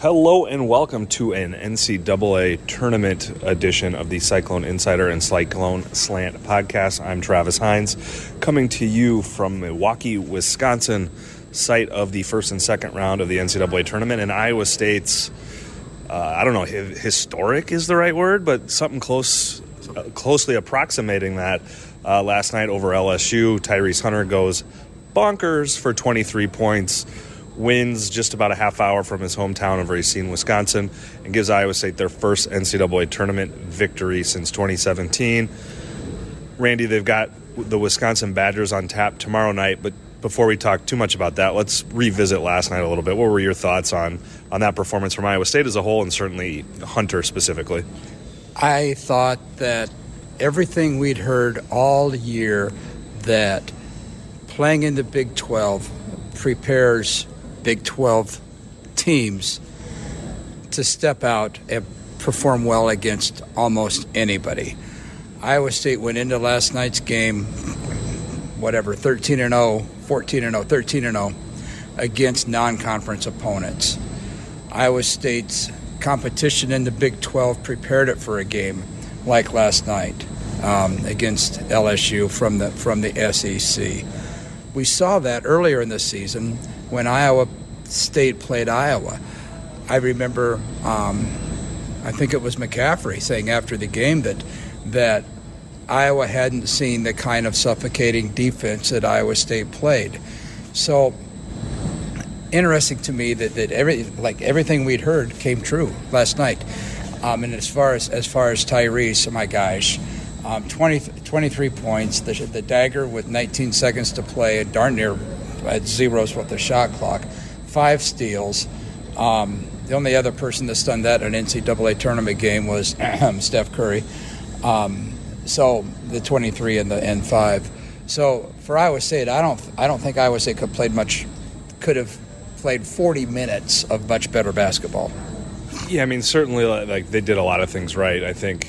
Hello and welcome to an NCAA tournament edition of the Cyclone Insider and Cyclone Slant podcast. I'm Travis Hines, coming to you from Milwaukee, Wisconsin, site of the first and second round of the NCAA tournament. And Iowa State's, uh, I don't know, historic is the right word, but something close, uh, closely approximating that. Uh, last night over LSU, Tyrese Hunter goes bonkers for 23 points wins just about a half hour from his hometown of Racine, Wisconsin, and gives Iowa State their first NCAA tournament victory since 2017. Randy, they've got the Wisconsin Badgers on tap tomorrow night, but before we talk too much about that, let's revisit last night a little bit. What were your thoughts on on that performance from Iowa State as a whole, and certainly Hunter specifically? I thought that everything we'd heard all year that playing in the Big 12 prepares Big 12 teams to step out and perform well against almost anybody. Iowa State went into last night's game, whatever, 13 and 0, 14 and 0, 13 and 0 against non conference opponents. Iowa State's competition in the Big 12 prepared it for a game like last night um, against LSU from the from the SEC. We saw that earlier in the season when Iowa State played Iowa. I remember, um, I think it was McCaffery saying after the game that that Iowa hadn't seen the kind of suffocating defense that Iowa State played. So interesting to me that, that every like everything we'd heard came true last night. Um, and as far as as far as Tyrese, oh my gosh, um, 20, 23 points, the, the dagger with 19 seconds to play, darn near at zeros with the shot clock, five steals. Um, the only other person that's done that in an NCAA tournament game was Steph Curry. Um, so the 23 and the and five. So for Iowa State, I don't I don't think Iowa State could played much could have played 40 minutes of much better basketball. Yeah, I mean, certainly, like they did a lot of things right. I think,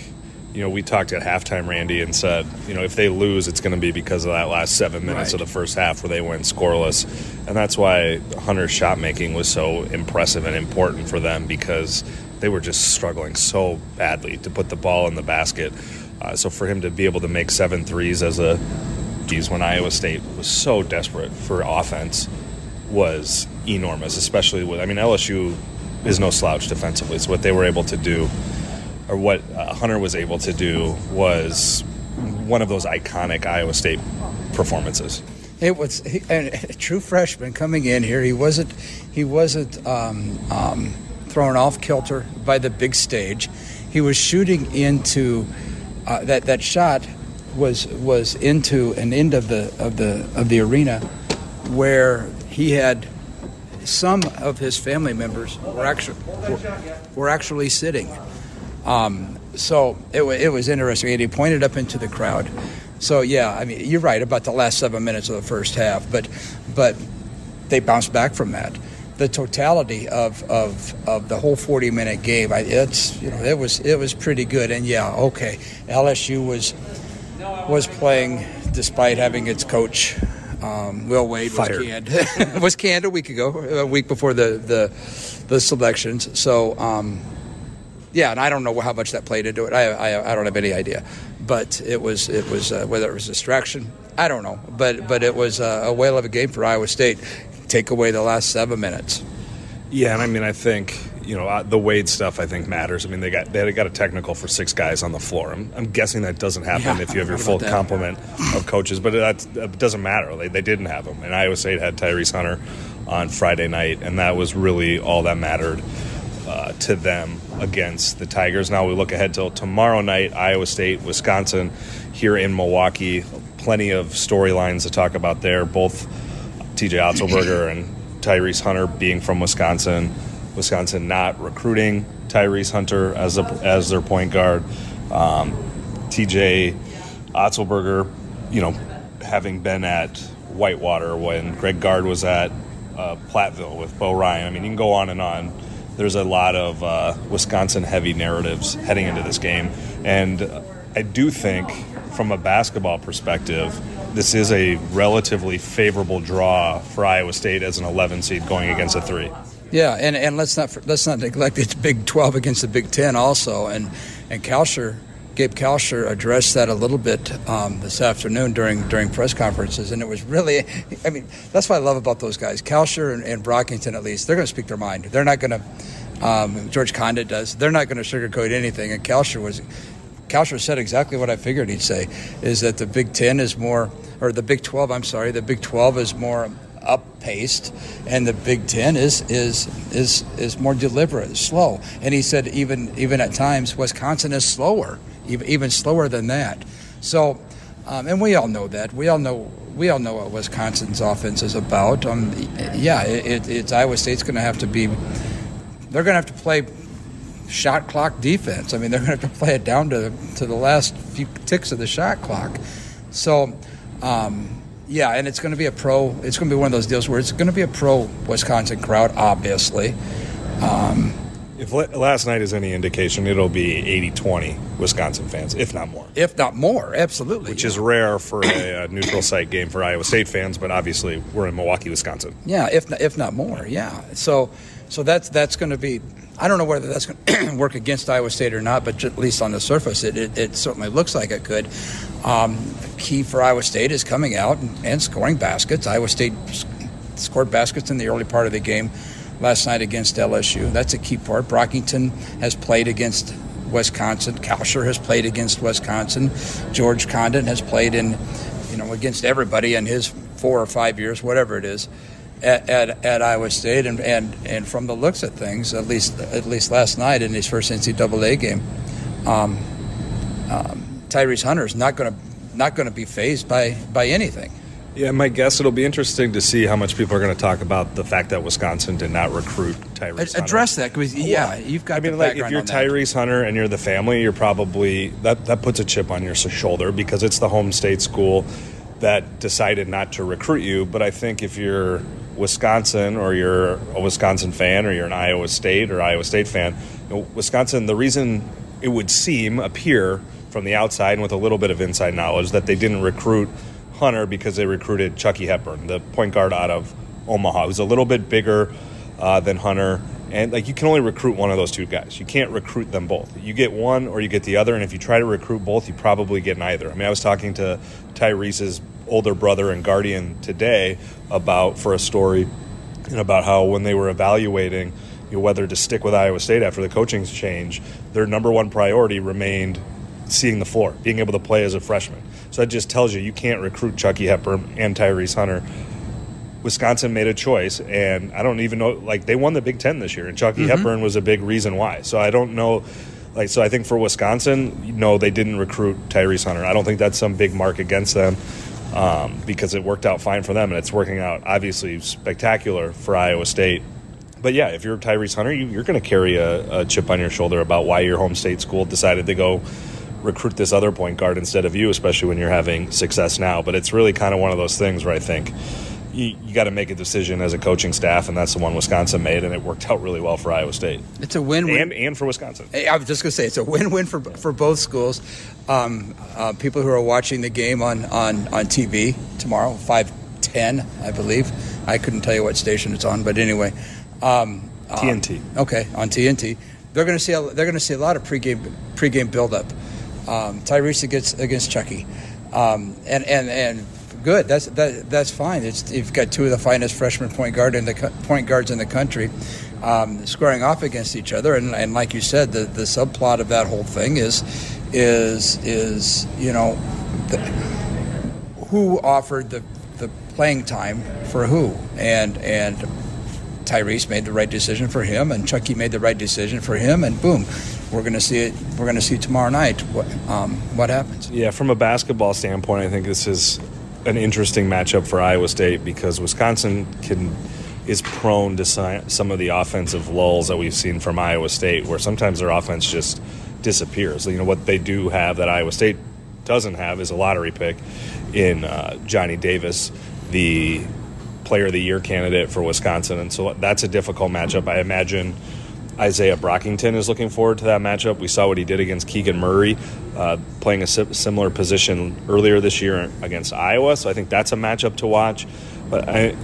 you know, we talked at halftime, Randy, and said, you know, if they lose, it's going to be because of that last seven minutes Right. of the first half where they went scoreless, and that's why Hunter's shot making was so impressive and important for them because they were just struggling so badly to put the ball in the basket. Uh, so for him to be able to make seven threes as a geez, when Iowa State was so desperate for offense was enormous, especially with, I mean, LSU is no slouch defensively. So what they were able to do, or what uh, Hunter was able to do, was one of those iconic Iowa State performances. It was he, a true freshman coming in here. He wasn't he wasn't um, um, thrown off kilter by the big stage. He was shooting into uh, that that shot was was into an end of the of the of the arena where he had some of his family members were actually were, were actually sitting. Um, so it, it was interesting. And he pointed up into the crowd. So yeah, I mean, you're right about the last seven minutes of the first half, but but they bounced back from that. The totality of, of, of the whole 40 minute game, I, it's you know it was it was pretty good. And yeah, okay, LSU was was playing despite having its coach um, Will Wade was Fired. canned was canned a week ago, a week before the the, the selections. So. Um, yeah, and I don't know how much that played into it. I, I, I don't have any idea, but it was it was uh, whether it was distraction. I don't know, but but it was uh, a whale of a game for Iowa State. Take away the last seven minutes. Yeah, and I mean, I think you know uh, the Wade stuff. I think matters. I mean, they got they got a technical for six guys on the floor. I'm, I'm guessing that doesn't happen Yeah, if you have your full complement of coaches, but that, that doesn't matter. They, they didn't have them, and Iowa State had Tyrese Hunter on Friday night, and that was really all that mattered uh, to them against the Tigers. Now we look ahead till tomorrow night, Iowa State, Wisconsin, here in Milwaukee. Plenty of storylines to talk about there. Both TJ Otzelberger and Tyrese Hunter being from Wisconsin. Wisconsin not recruiting Tyrese Hunter as a, as their point guard. Um, TJ Otzelberger, you know, having been at Whitewater when Greg Gard was at uh, Platteville with Bo Ryan. I mean, you can go on and on. There's a lot of uh, Wisconsin heavy narratives heading into this game. And I do think, from a basketball perspective, this is a relatively favorable draw for Iowa State as an 11 seed going against a three. Yeah, and, and let's not let's not neglect it's Big 12 against the Big 10 also, and and Kalscheur, Gabe Kalscheur addressed that a little bit um, this afternoon during during press conferences, and it was really, I mean, that's what I love about those guys, Kalscheur and, and Brockington at least. They're going to speak their mind. They're not going to. Um, George Conditt does. They're not going to sugarcoat anything, and Kalscheur was. Kalscheur said exactly what I figured he'd say: is that the Big Ten is more, or the Big Twelve. I'm sorry, the Big Twelve is more up paced, and the Big Ten is is is is more deliberate, slow. And he said even even at times Wisconsin is slower, even, even slower than that. So, um, and we all know that. We all know we all know what Wisconsin's offense is about. Um, yeah, it, it's Iowa State's going to have to be. They're going to have to play shot clock defense. I mean, they're going to have to play it down to to the last few ticks of the shot clock. So. Um, yeah, and it's going to be a pro. It's going to be one of those deals where it's going to be a pro Wisconsin crowd, obviously. Um, if last night is any indication, it'll be 80-20 Wisconsin fans, if not more. If not more, absolutely. Which yeah. is rare for a, a, neutral site game for Iowa State fans, but obviously we're in Milwaukee, Wisconsin. Yeah, if not, if not more, yeah. So so that's that's going to be. I don't know whether that's going to work against Iowa State or not, but at least on the surface, it, it, it certainly looks like it could. Um, key for Iowa State is coming out and, and scoring baskets. Iowa State scored baskets in the early part of the game last night against LSU. That's a key part. Brockington has played against Wisconsin. Kalscheur has played against Wisconsin. George Conditt has played in, you know, against everybody in his four or five years, whatever it is, at, at, at Iowa State. And, and, and from the looks of things, at least at least last night in his first NCAA game, um, um, Tyrese Hunter is not going to not going to be phased by by anything. Yeah, my guess it'll be interesting to see how much people are going to talk about the fact that Wisconsin did not recruit Tyrese. Address that because yeah, you've got. I mean, like if you're Tyrese Hunter and you're the family, you're probably that that puts a chip on your shoulder because it's the home state school that decided not to recruit you. But I think if you're Wisconsin or you're a Wisconsin fan or you're an Iowa State or Iowa State fan, you know, Wisconsin, the reason it would seem appear from the outside and with a little bit of inside knowledge that they didn't recruit Hunter because they recruited Chucky Hepburn, the point guard out of Omaha, who's a little bit bigger uh, than Hunter. And like you can only recruit one of those two guys. You can't recruit them both. You get one or you get the other. And if you try to recruit both, you probably get neither. I mean, I was talking to Tyrese's older brother and guardian today about for a story and about how when they were evaluating you know, whether to stick with Iowa State after the coaching change, their number one priority remained seeing the floor, being able to play as a freshman. So that just tells you you can't recruit Chucky Hepburn and Tyrese Hunter. Wisconsin made a choice, and I don't even know. Like they won the Big Ten this year, and Chucky mm-hmm. Hepburn was a big reason why. So I don't know. Like so, I think for Wisconsin, no, they didn't recruit Tyrese Hunter. I don't think that's some big mark against them um, because it worked out fine for them, and it's working out obviously spectacular for Iowa State. But yeah, if you're Tyrese Hunter, you, are going to carry a, a chip on your shoulder about why your home state school decided to go recruit this other point guard instead of you, especially when you're having success now. But it's really kind of one of those things where I think you, you got to make a decision as a coaching staff, and that's the one Wisconsin made, and it worked out really well for Iowa State. It's a win-win, and, and for Wisconsin. I was just going to say it's a win-win for for both schools. Um, uh, people who are watching the game on on on TV tomorrow, five ten, I believe. I couldn't tell you what station it's on, but anyway, um, TNT. Um, okay, on TNT, they're going to see a, they're going to see a lot of pregame pregame buildup um, Tyrese against against Chucky, um, and and and good. That's that, that's fine. It's, you've got two of the finest freshman point guard in the point guards in the country, um, squaring off against each other. And, and like you said, the, the subplot of that whole thing is is is you know the, who offered the the playing time for who, and and Tyrese made the right decision for him, and Chucky made the right decision for him, and boom, we're going to see it. We're going to see tomorrow night what um, what happens. Yeah, from a basketball standpoint, I think this is an interesting matchup for Iowa State because Wisconsin can is prone to some of the offensive lulls that we've seen from Iowa State, where sometimes their offense just disappears. You know what they do have that Iowa State doesn't have is a lottery pick in uh, Johnny Davis, the Player of the Year candidate for Wisconsin, and so that's a difficult matchup. I imagine Izaiah Brockington is looking forward to that matchup. We saw what he did against Keegan Murray, uh, playing a similar position earlier this year against Iowa. So I think that's a matchup to watch. But I,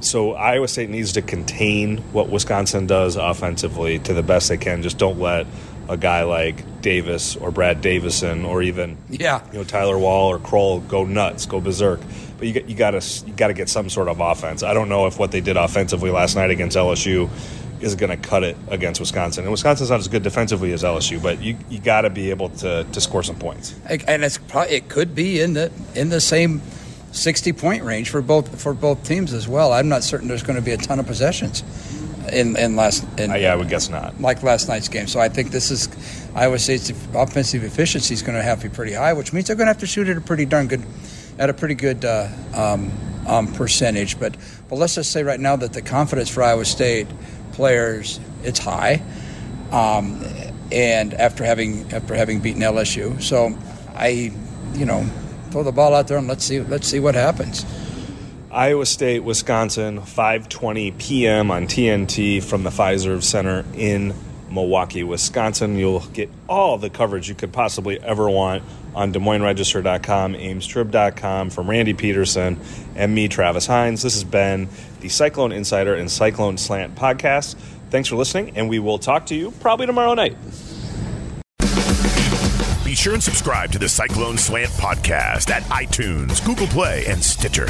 so Iowa State needs to contain what Wisconsin does offensively to the best they can. Just don't let a guy like Davis or Brad Davison or even yeah. you know Tyler Wahl or Crowl go nuts, go berserk. But you you got to you got to get some sort of offense. I don't know if what they did offensively last night against LSU is going to cut it against Wisconsin. And Wisconsin's not as good defensively as LSU, but you you got to be able to to score some points. And it's probably, it could be in the in the same 60 point range for both for both teams as well. I'm not certain there's going to be a ton of possessions in in last. In, uh, yeah, I would guess not. Like last night's game. So I think this is Iowa State's offensive efficiency is going to have to be pretty high, which means they're going to have to shoot at a pretty darn good, at a pretty good uh, um, um, percentage. But but let's just say right now that the confidence for Iowa State players it's high, um, and after having after having beaten LSU, so I, you know, throw the ball out there and let's see let's see what happens. Iowa State, Wisconsin, 5:20 p.m. on TNT from the Fiserv Center in Milwaukee, Wisconsin. You'll get all the coverage you could possibly ever want on Des Moines AmesTrib.com, from Randy Peterson and me, Travis Hines. This has been the Cyclone Insider and Cyclone Slant podcast. Thanks for listening, and we will talk to you probably tomorrow night. Be sure and subscribe to the Cyclone Slant podcast at iTunes, Google Play, and Stitcher.